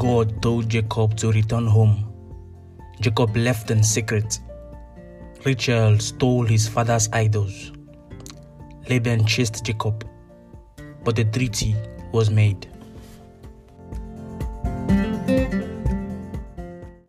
God told Jacob to return home, Jacob left in secret. Rachel stole his father's idols. Laban chased Jacob, but the treaty was made.